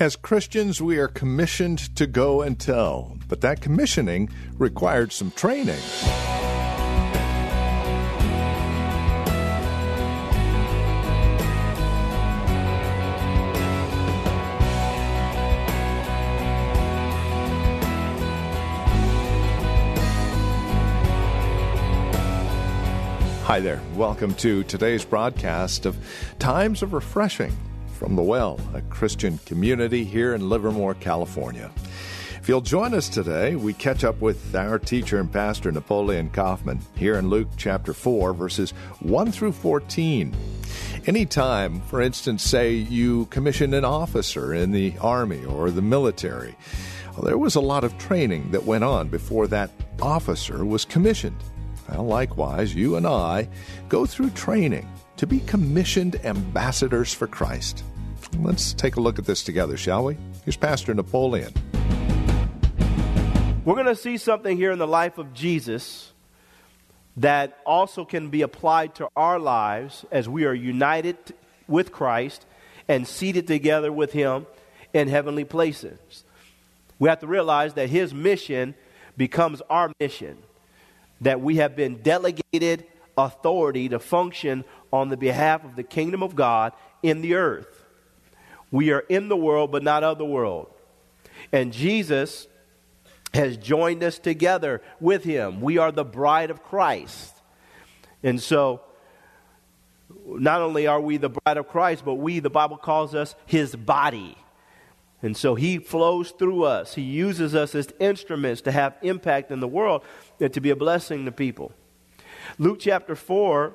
As Christians, we are commissioned to go and tell, but that commissioning required some training. Hi there. Welcome to today's broadcast of Times of Refreshing from the Well, a Christian community here in Livermore, California. If you'll join us today, we catch up with our teacher and pastor, Napoleon Kaufman, here in Luke chapter 4, verses 1 through 14. Anytime, for instance, say you commission an officer in the army or the military, well, there was a lot of training that went on before that officer was commissioned. Well, likewise, you and I go through training to be commissioned ambassadors for Christ. Let's take a look at this together, shall we? Here's Pastor Napoleon. We're going to see something here in the life of Jesus that also can be applied to our lives as we are united with Christ and seated together with Him in heavenly places. We have to realize that His mission becomes our mission that we have been delegated authority to function on the behalf of the kingdom of God in the earth. We are in the world, but not of the world. And Jesus has joined us together with him. We are the bride of Christ. And so, not only are we the bride of Christ, but we, the Bible calls us his body. And so he flows through us. He uses us as instruments to have impact in the world and to be a blessing to people. Luke chapter 4,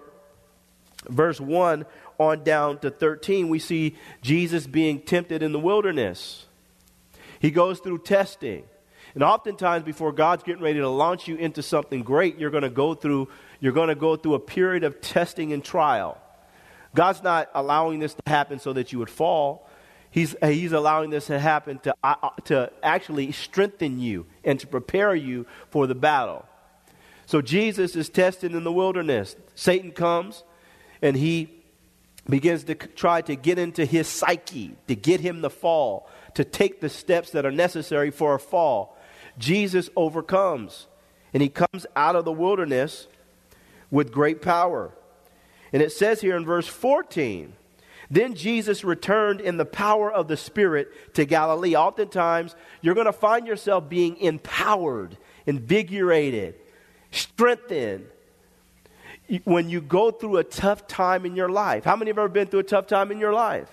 verse 1 on down to 13, we see Jesus being tempted in the wilderness. He goes through testing. And oftentimes before God's getting ready to launch you into something great, you're going to go through you're going to go through a period of testing and trial. God's not allowing this to happen so that you would fall. He's, he's allowing this to happen to, uh, to actually strengthen you and to prepare you for the battle. So Jesus is tested in the wilderness. Satan comes and he begins to try to get into his psyche, to get him to fall, to take the steps that are necessary for a fall. Jesus overcomes and he comes out of the wilderness with great power. And it says here in verse 14, then Jesus returned in the power of the Spirit to Galilee. Oftentimes, you're going to find yourself being empowered, invigorated, strengthened when you go through a tough time in your life. How many have ever been through a tough time in your life?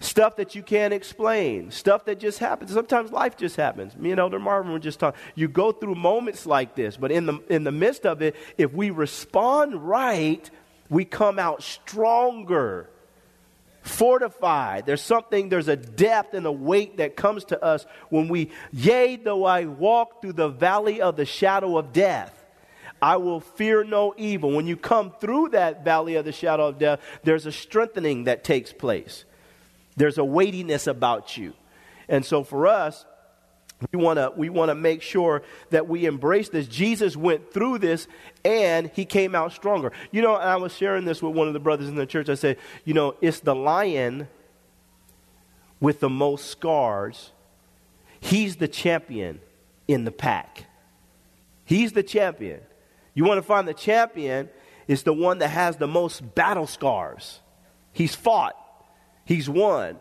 Stuff that you can't explain, stuff that just happens. Sometimes life just happens. Me and Elder Marvin were just talking. You go through moments like this, but in the, in the midst of it, if we respond right, we come out stronger fortified. There's something, there's a depth and a weight that comes to us when we, yea, though I walk through the valley of the shadow of death, I will fear no evil. When you come through that valley of the shadow of death, there's a strengthening that takes place. There's a weightiness about you. And so for us, we want to we want to make sure that we embrace this. Jesus went through this and he came out stronger. You know, I was sharing this with one of the brothers in the church. I said, you know, it's the lion with the most scars. He's the champion in the pack. He's the champion. You want to find the champion is the one that has the most battle scars. He's fought. He's won.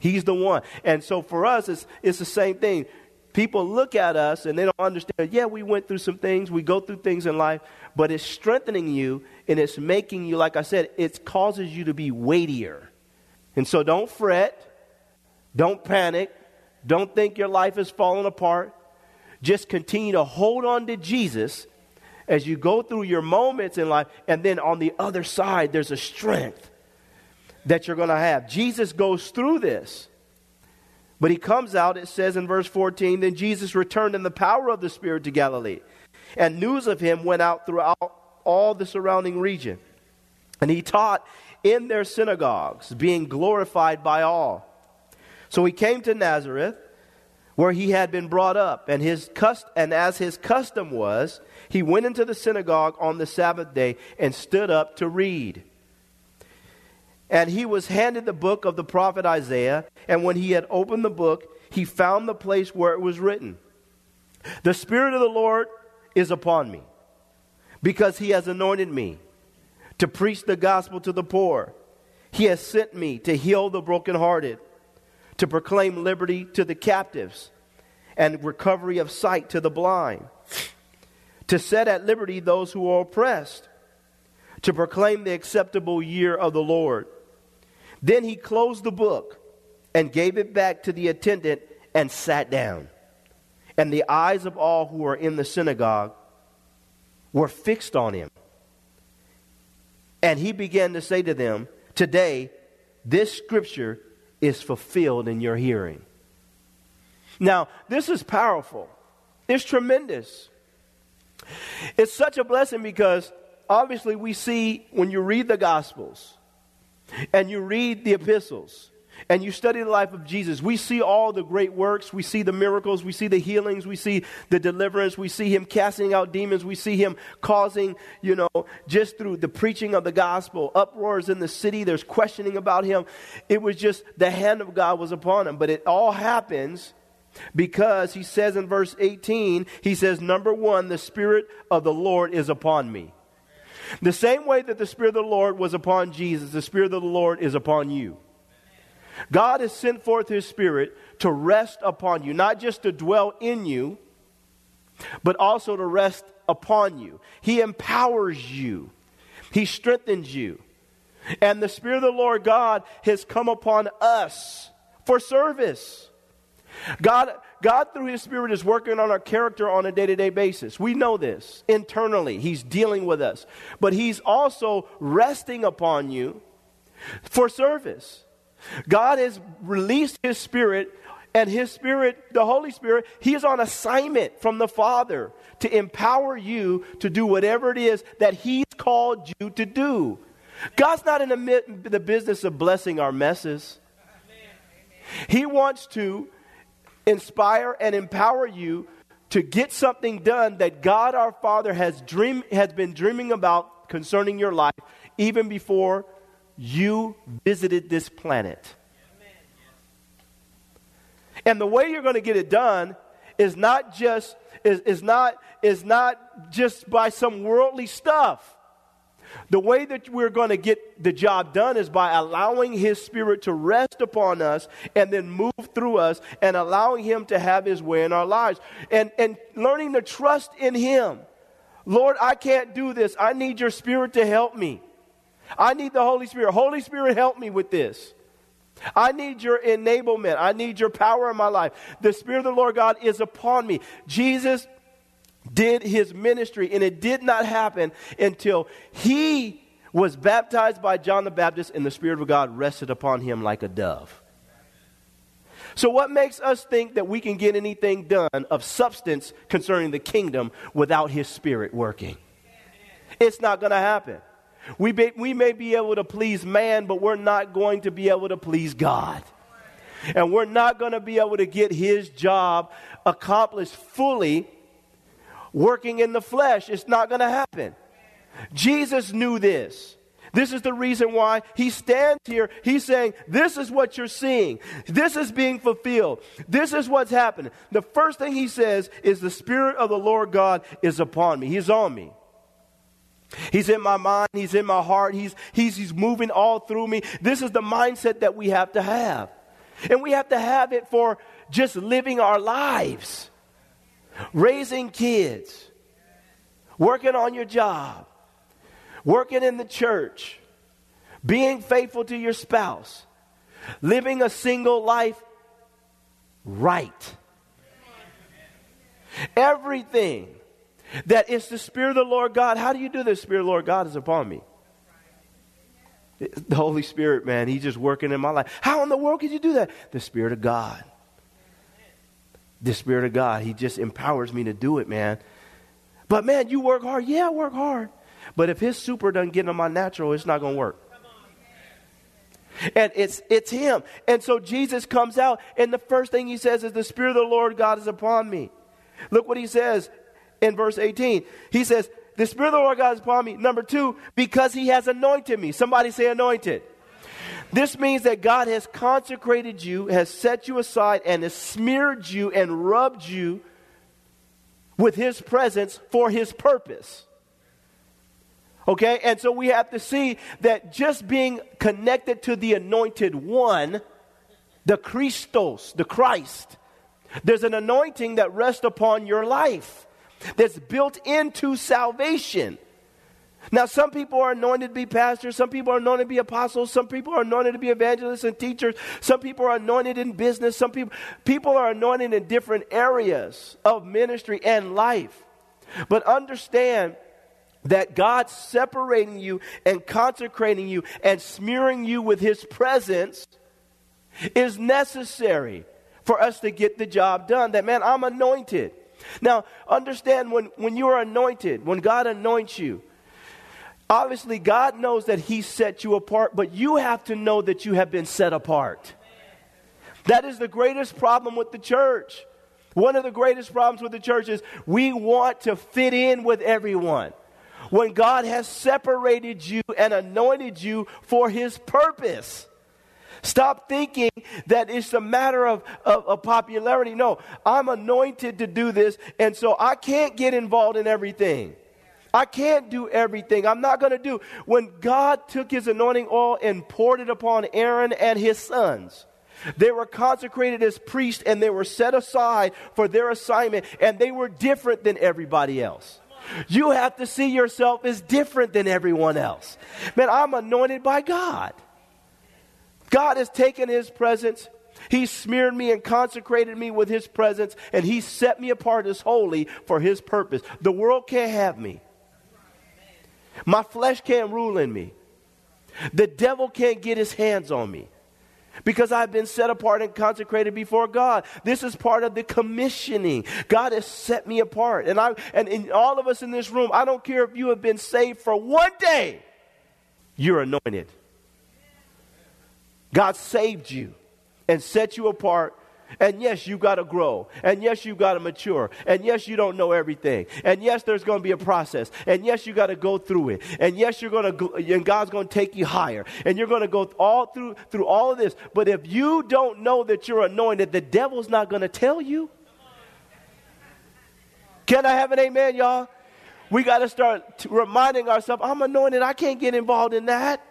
He's the one. And so for us, it's, it's the same thing. People look at us and they don't understand, yeah, we went through some things, we go through things in life, but it's strengthening you and it's making you, like I said, it causes you to be weightier. And so don't fret, don't panic, don't think your life is falling apart. Just continue to hold on to Jesus as you go through your moments in life, and then on the other side, there's a strength that you're going to have. Jesus goes through this. But he comes out, it says in verse 14, then Jesus returned in the power of the Spirit to Galilee, and news of him went out throughout all the surrounding region. And he taught in their synagogues, being glorified by all. So he came to Nazareth, where he had been brought up, and, his cust- and as his custom was, he went into the synagogue on the Sabbath day and stood up to read. And he was handed the book of the prophet Isaiah, and when he had opened the book, he found the place where it was written The Spirit of the Lord is upon me, because he has anointed me to preach the gospel to the poor. He has sent me to heal the brokenhearted, to proclaim liberty to the captives, and recovery of sight to the blind, to set at liberty those who are oppressed, to proclaim the acceptable year of the Lord. Then he closed the book and gave it back to the attendant and sat down. And the eyes of all who were in the synagogue were fixed on him. And he began to say to them, Today, this scripture is fulfilled in your hearing. Now, this is powerful. It's tremendous. It's such a blessing because obviously we see when you read the Gospels and you read the epistles, and you study the life of Jesus, we see all the great works. We see the miracles. We see the healings. We see the deliverance. We see him casting out demons. We see him causing, you know, just through the preaching of the gospel, uproars in the city. There's questioning about him. It was just the hand of God was upon him. But it all happens because he says in verse 18, he says, number one, the Spirit of the Lord is upon me. The same way that the Spirit of the Lord was upon Jesus, the Spirit of the Lord is upon you. God has sent forth His Spirit to rest upon you, not just to dwell in you, but also to rest upon you. He empowers you, He strengthens you. And the Spirit of the Lord God has come upon us for service. God, God, through His Spirit, is working on our character on a day to day basis. We know this internally. He's dealing with us. But He's also resting upon you for service. God has released His Spirit, and His Spirit, the Holy Spirit, He is on assignment from the Father to empower you to do whatever it is that He's called you to do. God's not in the, business of blessing our messes. He wants to inspire and empower you to get something done that God our Father has dream has been dreaming about concerning your life even before you visited this planet. And the way you're going to get it done is not just is, is not is not just by some worldly stuff. The way that we're going to get the job done is by allowing His Spirit to rest upon us and then move through us and allowing Him to have His way in our lives and, and learning to trust in Him. Lord, I can't do this. I need your Spirit to help me. I need the Holy Spirit. Holy Spirit, help me with this. I need your enablement. I need your power in my life. The Spirit of the Lord God is upon me. Jesus did his ministry, and it did not happen until he was baptized by John the Baptist and the Spirit of God rested upon him like a dove. So, what makes us think that we can get anything done of substance concerning the kingdom without his Spirit working? It's not going to happen. We, be, we may be able to please man, but we're not going to be able to please God. And we're not going to be able to get his job accomplished fully working in the flesh. It's not going to happen. Jesus knew this. This is the reason why he stands here. He's saying, This is what you're seeing. This is being fulfilled. This is what's happening. The first thing he says is, The Spirit of the Lord God is upon me. He's on me. He's in my mind. He's in my heart. He's, he's, he's moving all through me. This is the mindset that we have to have. And we have to have it for just living our lives, raising kids, working on your job, working in the church, being faithful to your spouse, living a single life right. Everything that it's the Spirit of the Lord God. How do you do this? Spirit of the Lord God is upon me. The Holy Spirit, man, He's just working in my life. How in the world could you do that? The Spirit of God the Spirit of God. He just empowers me to do it, man. But man, you work hard. Yeah, I work hard. But if his super doesn't get on my natural, it's not going to work. And it's it's him. And so Jesus comes out, and the first thing he says is, The Spirit of the Lord God is upon me. Look what he says in verse 18. He says, The Spirit of the Lord God is upon me. Number two, because he has anointed me. Somebody say anointed. This means that God has consecrated you, has set you aside, and has smeared you and rubbed you with his presence for his purpose. Okay? And so we have to see that just being connected to the anointed one, the Christos, the Christ, there's an anointing that rests upon your life that's built into salvation. Now, some people are anointed to be pastors, some people are anointed to be apostles, some people are anointed to be evangelists and teachers, some people are anointed in business, some people people are anointed in different areas of ministry and life. But understand that God separating you and consecrating you and smearing you with his presence is necessary for us to get the job done. That man, I'm anointed. Now, understand when, when you are anointed, when God anoints you, obviously God knows that He set you apart, but you have to know that you have been set apart. That is the greatest problem with the church. One of the greatest problems with the church is we want to fit in with everyone when God has separated you and anointed you for His purpose. Stop thinking that it's a matter of, of, of, popularity. No, I'm anointed to do this, and so I can't get involved in everything. I can't do everything. I'm not going to do. When God took his anointing oil and poured it upon Aaron and his sons, they were consecrated as priests and they were set aside for their assignment, and they were different than everybody else. You have to see yourself as different than everyone else. Man, I'm anointed by God. God has taken his presence, he smeared me and consecrated me with his presence, and he set me apart as holy for his purpose. The world can't have me. My flesh can't rule in me. The devil can't get his hands on me because I've been set apart and consecrated before God. This is part of the commissioning. God has set me apart. And I and in all of us in this room, I don't care if you have been saved for one day, you're anointed. God saved you and set you apart and yes, you got to grow. And yes, you got to mature. And yes, you don't know everything. And yes, there's going to be a process. And yes, you got to go through it. And yes, you're going to go, and God's going to take you higher. And you're going to go all through through all of this. But if you don't know that you're anointed, the devil's not going to tell you. Can I have an amen, y'all? We got to start reminding ourselves, I'm anointed. I can't get involved in that.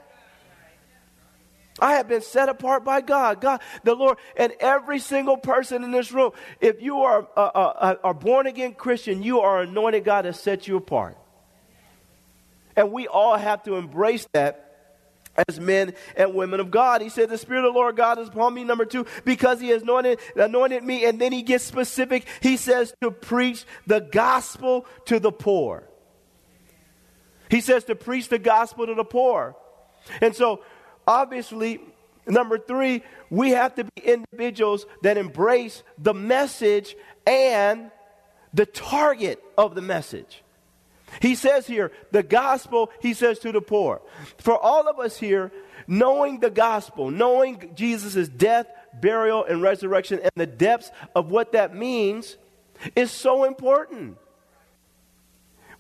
I have been set apart by God, God, the Lord, and every single person in this room. If you are a, a, a born again Christian, you are anointed. God has set you apart, and we all have to embrace that as men and women of God. He said, The Spirit of the Lord God is upon me, number two, because He has anointed, anointed me. And then He gets specific. He says, To preach the gospel to the poor. He says, To preach the gospel to the poor. And so obviously, number three, we have to be individuals that embrace the message and the target of the message. He says here, the gospel, he says to the poor. For all of us here, knowing the gospel, knowing Jesus' death, burial, and resurrection, and the depths of what that means is so important.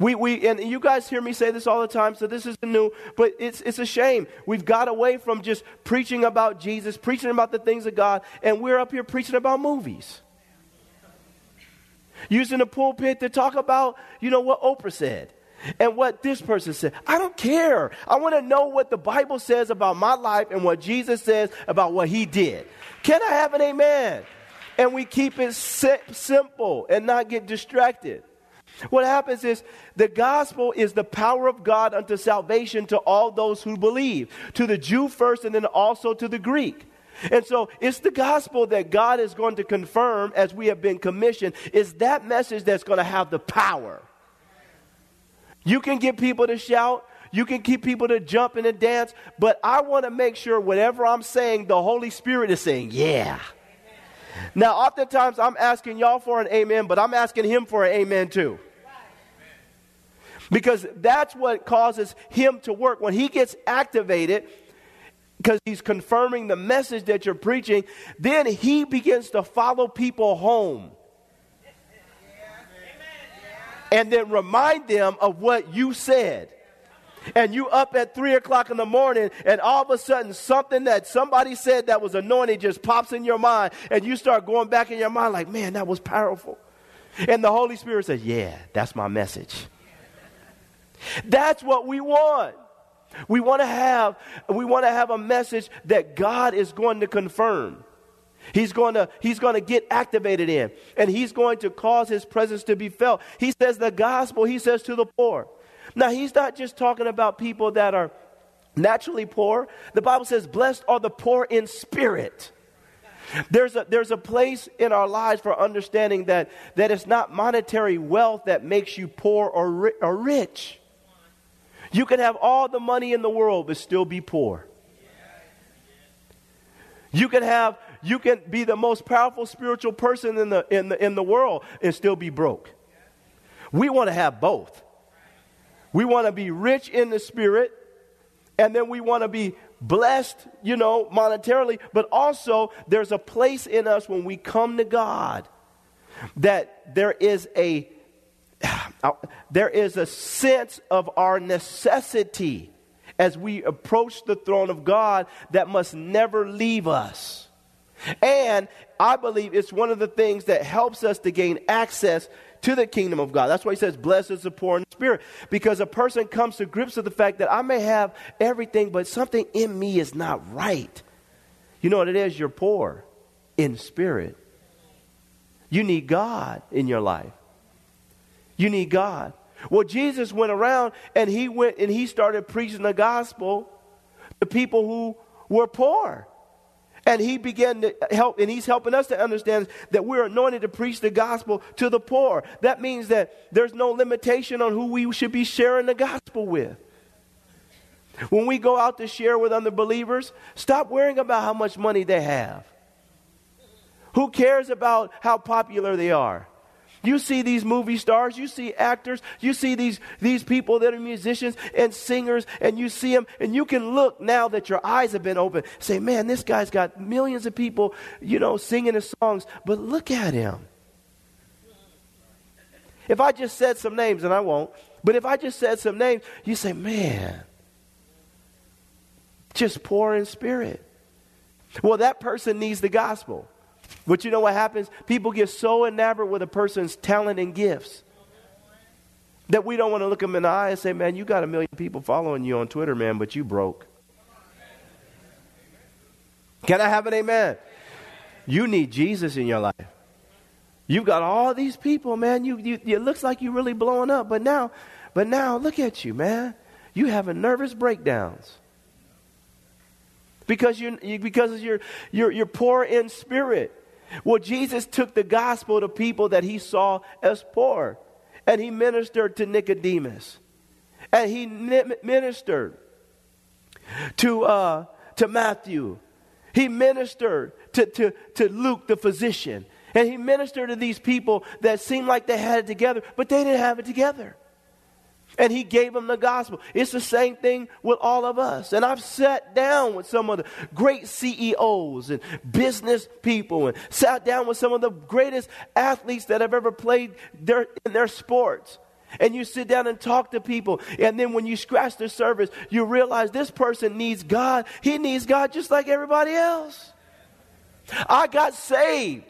We, we, and you guys hear me say this all the time, so this isn't new, but it's, it's a shame. We've got away from just preaching about Jesus, preaching about the things of God, and we're up here preaching about movies. Using the pulpit to talk about, you know, what Oprah said and what this person said. I don't care. I want to know what the Bible says about my life and what Jesus says about what he did. Can I have an amen? And we keep it simple and not get distracted. What happens is the gospel is the power of God unto salvation to all those who believe, to the Jew first and then also to the Greek. And so it's the gospel that God is going to confirm as we have been commissioned, is that message that's going to have the power. You can get people to shout, you can keep people to jump and to dance, but I want to make sure whatever I'm saying, the Holy Spirit is saying, yeah. Now, oftentimes I'm asking y'all for an amen, but I'm asking him for an amen too. Because that's what causes him to work. When he gets activated, because he's confirming the message that you're preaching, then he begins to follow people home. And then remind them of what you said and you up at three o'clock in the morning, and all of a sudden something that somebody said that was anointed just pops in your mind, and you start going back in your mind like, man, that was powerful. And the Holy Spirit says, yeah, that's my message. That's what we want. We want to have we want to have a message that God is going to confirm. He's going to he's going to get activated in and he's going to cause his presence to be felt. He says the gospel, he says to the poor. Now, he's not just talking about people that are naturally poor. The Bible says, Blessed are the poor in spirit. There's a, there's a place in our lives for understanding that, that it's not monetary wealth that makes you poor or, ri- or rich. You can have all the money in the world but still be poor. You can have you can be the most powerful spiritual person in the in the in the world and still be broke. We want to have both. We want to be rich in the spirit, and then we want to be blessed, you know, monetarily, but also there's a place in us when we come to God that there is a Uh, there is a sense of our necessity as we approach the throne of God that must never leave us. And I believe it's one of the things that helps us to gain access to the kingdom of God. That's why he says, Blessed is the poor in spirit. Because a person comes to grips with the fact that I may have everything, but something in me is not right. You know what it is? You're poor in spirit. You need God in your life. You need God. Well, Jesus went around and he went and he started preaching the gospel to people who were poor. And he began to help, and he's helping us to understand that we're anointed to preach the gospel to the poor. That means that there's no limitation on who we should be sharing the gospel with. When we go out to share with other believers, stop worrying about how much money they have. Who cares about how popular they are? You see these movie stars, you see actors, you see these, these people that are musicians and singers, and you see them, and you can look now that your eyes have been open, say, man, this guy's got millions of people, you know, singing his songs, but look at him. If I just said some names, and I won't, but if I just said some names, you say, man, just poor in spirit. Well, that person needs the gospel. But you know what happens? People get so enamored with a person's talent and gifts that we don't want to look them in the eye and say, man, you got a million people following you on Twitter, man, but you broke. Can I have an amen? You need Jesus in your life. You've got all these people, man. You, you, it looks like you're really blowing up, but now, but now, look at you, man. You having nervous breakdowns because you're because you're you're, you're poor in spirit. Well, Jesus took the gospel to people that he saw as poor, and he ministered to Nicodemus, and he ministered to, uh, to Matthew. He ministered to, to, to Luke, the physician. And he ministered to these people that seemed like they had it together, but they didn't have it together and he gave them the gospel. It's the same thing with all of us. And I've sat down with some of the great CEOs and business people and sat down with some of the greatest athletes that have ever played their, in their sports. And you sit down and talk to people, and then when you scratch the surface, you realize this person needs God. He needs God just like everybody else. I got saved.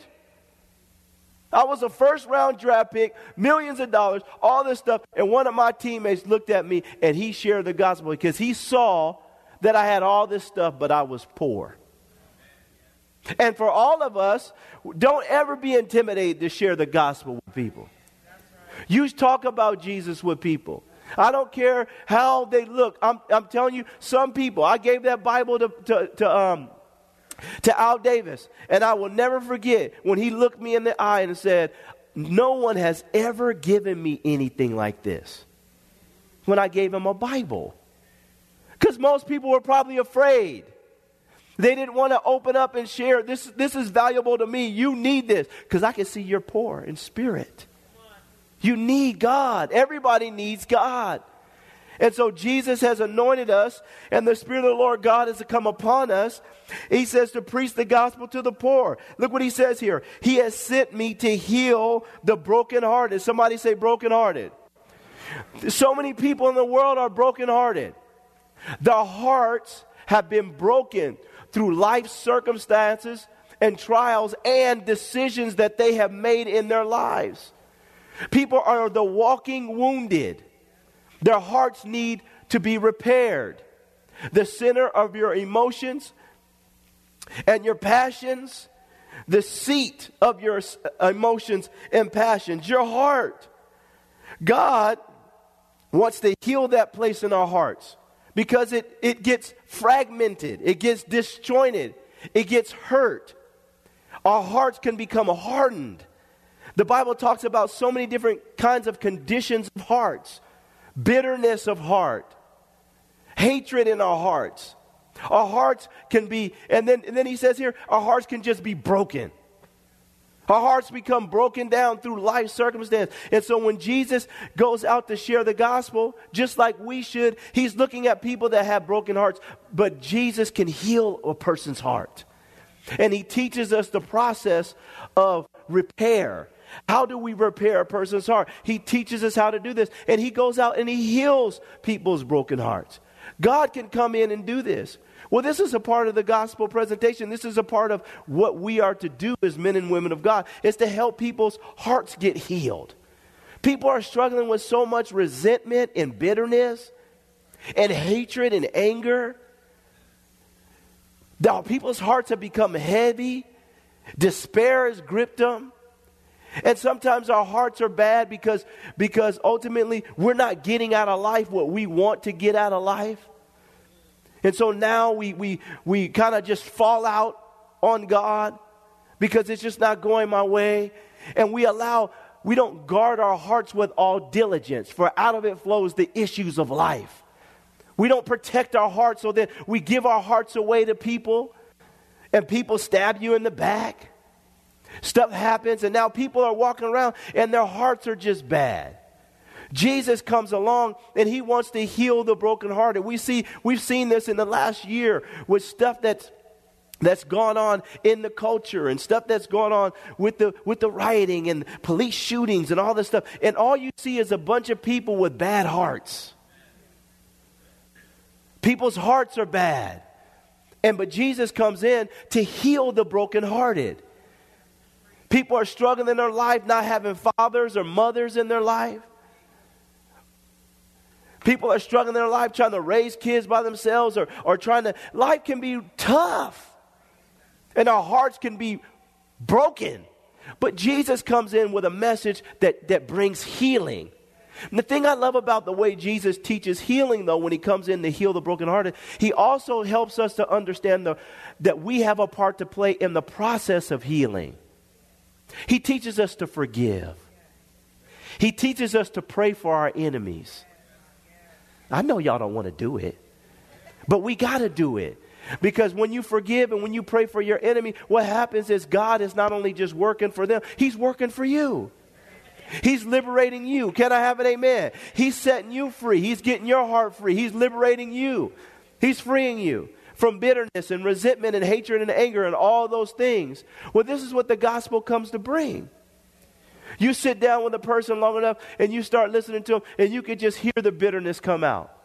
I was a first round draft pick, millions of dollars, all this stuff. And one of my teammates looked at me and he shared the gospel because he saw that I had all this stuff, but I was poor. And for all of us, don't ever be intimidated to share the gospel with people. You talk about Jesus with people. I don't care how they look. I'm, I'm telling you, some people, I gave that Bible to, to, to um, to Al Davis. And I will never forget when he looked me in the eye and said, No one has ever given me anything like this. When I gave him a Bible. Because most people were probably afraid. They didn't want to open up and share. This, this is valuable to me. You need this because I can see you're poor in spirit. You need God. Everybody needs God. And so Jesus has anointed us, and the Spirit of the Lord God has come upon us. He says to preach the gospel to the poor. Look what he says here. He has sent me to heal the brokenhearted. Somebody say brokenhearted. So many people in the world are brokenhearted. Their hearts have been broken through life circumstances and trials and decisions that they have made in their lives. People are the walking wounded. Their hearts need to be repaired. The center of your emotions and your passions, the seat of your uh, emotions and passions, your heart. God wants to heal that place in our hearts because it, it gets fragmented, it gets disjointed, it gets hurt. Our hearts can become hardened. The Bible talks about so many different kinds of conditions of hearts bitterness of heart, hatred in our hearts. Our hearts can be, and then, and then he says here, our hearts can just be broken. Our hearts become broken down through life circumstance. And so when Jesus goes out to share the gospel, just like we should, he's looking at people that have broken hearts. But Jesus can heal a person's heart. And he teaches us the process of repair. How do we repair a person's heart? He teaches us how to do this. And he goes out and he heals people's broken hearts. God can come in and do this. Well, this is a part of the gospel presentation. This is a part of what we are to do as men and women of God, is to help people's hearts get healed. People are struggling with so much resentment and bitterness and hatred and anger. Now, people's hearts have become heavy. Despair has gripped them. And sometimes our hearts are bad because, because ultimately we're not getting out of life what we want to get out of life. And so now we, we, we kind of just fall out on God because it's just not going my way. And we allow, we don't guard our hearts with all diligence, for out of it flows the issues of life. We don't protect our hearts so that we give our hearts away to people and people stab you in the back. Stuff happens, and now people are walking around and their hearts are just bad. Jesus comes along and he wants to heal the brokenhearted. We see, we've seen this in the last year with stuff that's that's gone on in the culture and stuff that's gone on with the with the rioting and police shootings and all this stuff. And all you see is a bunch of people with bad hearts. People's hearts are bad. And but Jesus comes in to heal the brokenhearted. People are struggling in their life, not having fathers or mothers in their life. People are struggling in their life trying to raise kids by themselves or, or trying to. Life can be tough. And our hearts can be broken. But Jesus comes in with a message that, that brings healing. And the thing I love about the way Jesus teaches healing, though, when he comes in to heal the brokenhearted, he also helps us to understand the, that we have a part to play in the process of healing. He teaches us to forgive, he teaches us to pray for our enemies. I know y'all don't want to do it, but we got to do it. Because when you forgive and when you pray for your enemy, what happens is God is not only just working for them, He's working for you. He's liberating you. Can I have an amen? He's setting you free. He's getting your heart free. He's liberating you. He's freeing you from bitterness and resentment and hatred and anger and all those things. Well, this is what the gospel comes to bring. You sit down with a person long enough and you start listening to them, and you can just hear the bitterness come out.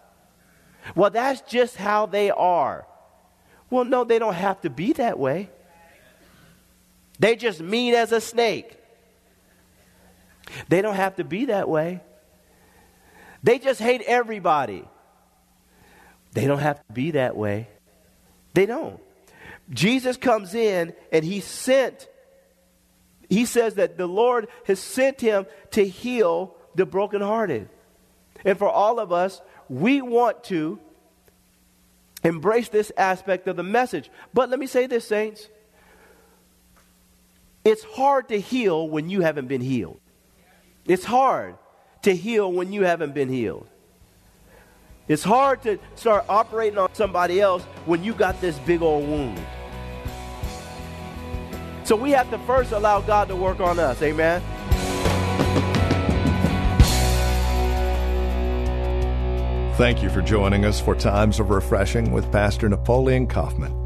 Well, that's just how they are. Well, no, they don't have to be that way. They just mean as a snake. They don't have to be that way. They just hate everybody. They don't have to be that way. They don't. Jesus comes in and he sent he says that the Lord has sent him to heal the brokenhearted. And for all of us, we want to embrace this aspect of the message. But let me say this, saints. It's hard to heal when you haven't been healed. It's hard to heal when you haven't been healed. It's hard to start operating on somebody else when you got this big old wound. So we have to first allow God to work on us. Amen. Thank you for joining us for Times of Refreshing with Pastor Napoleon Kaufman.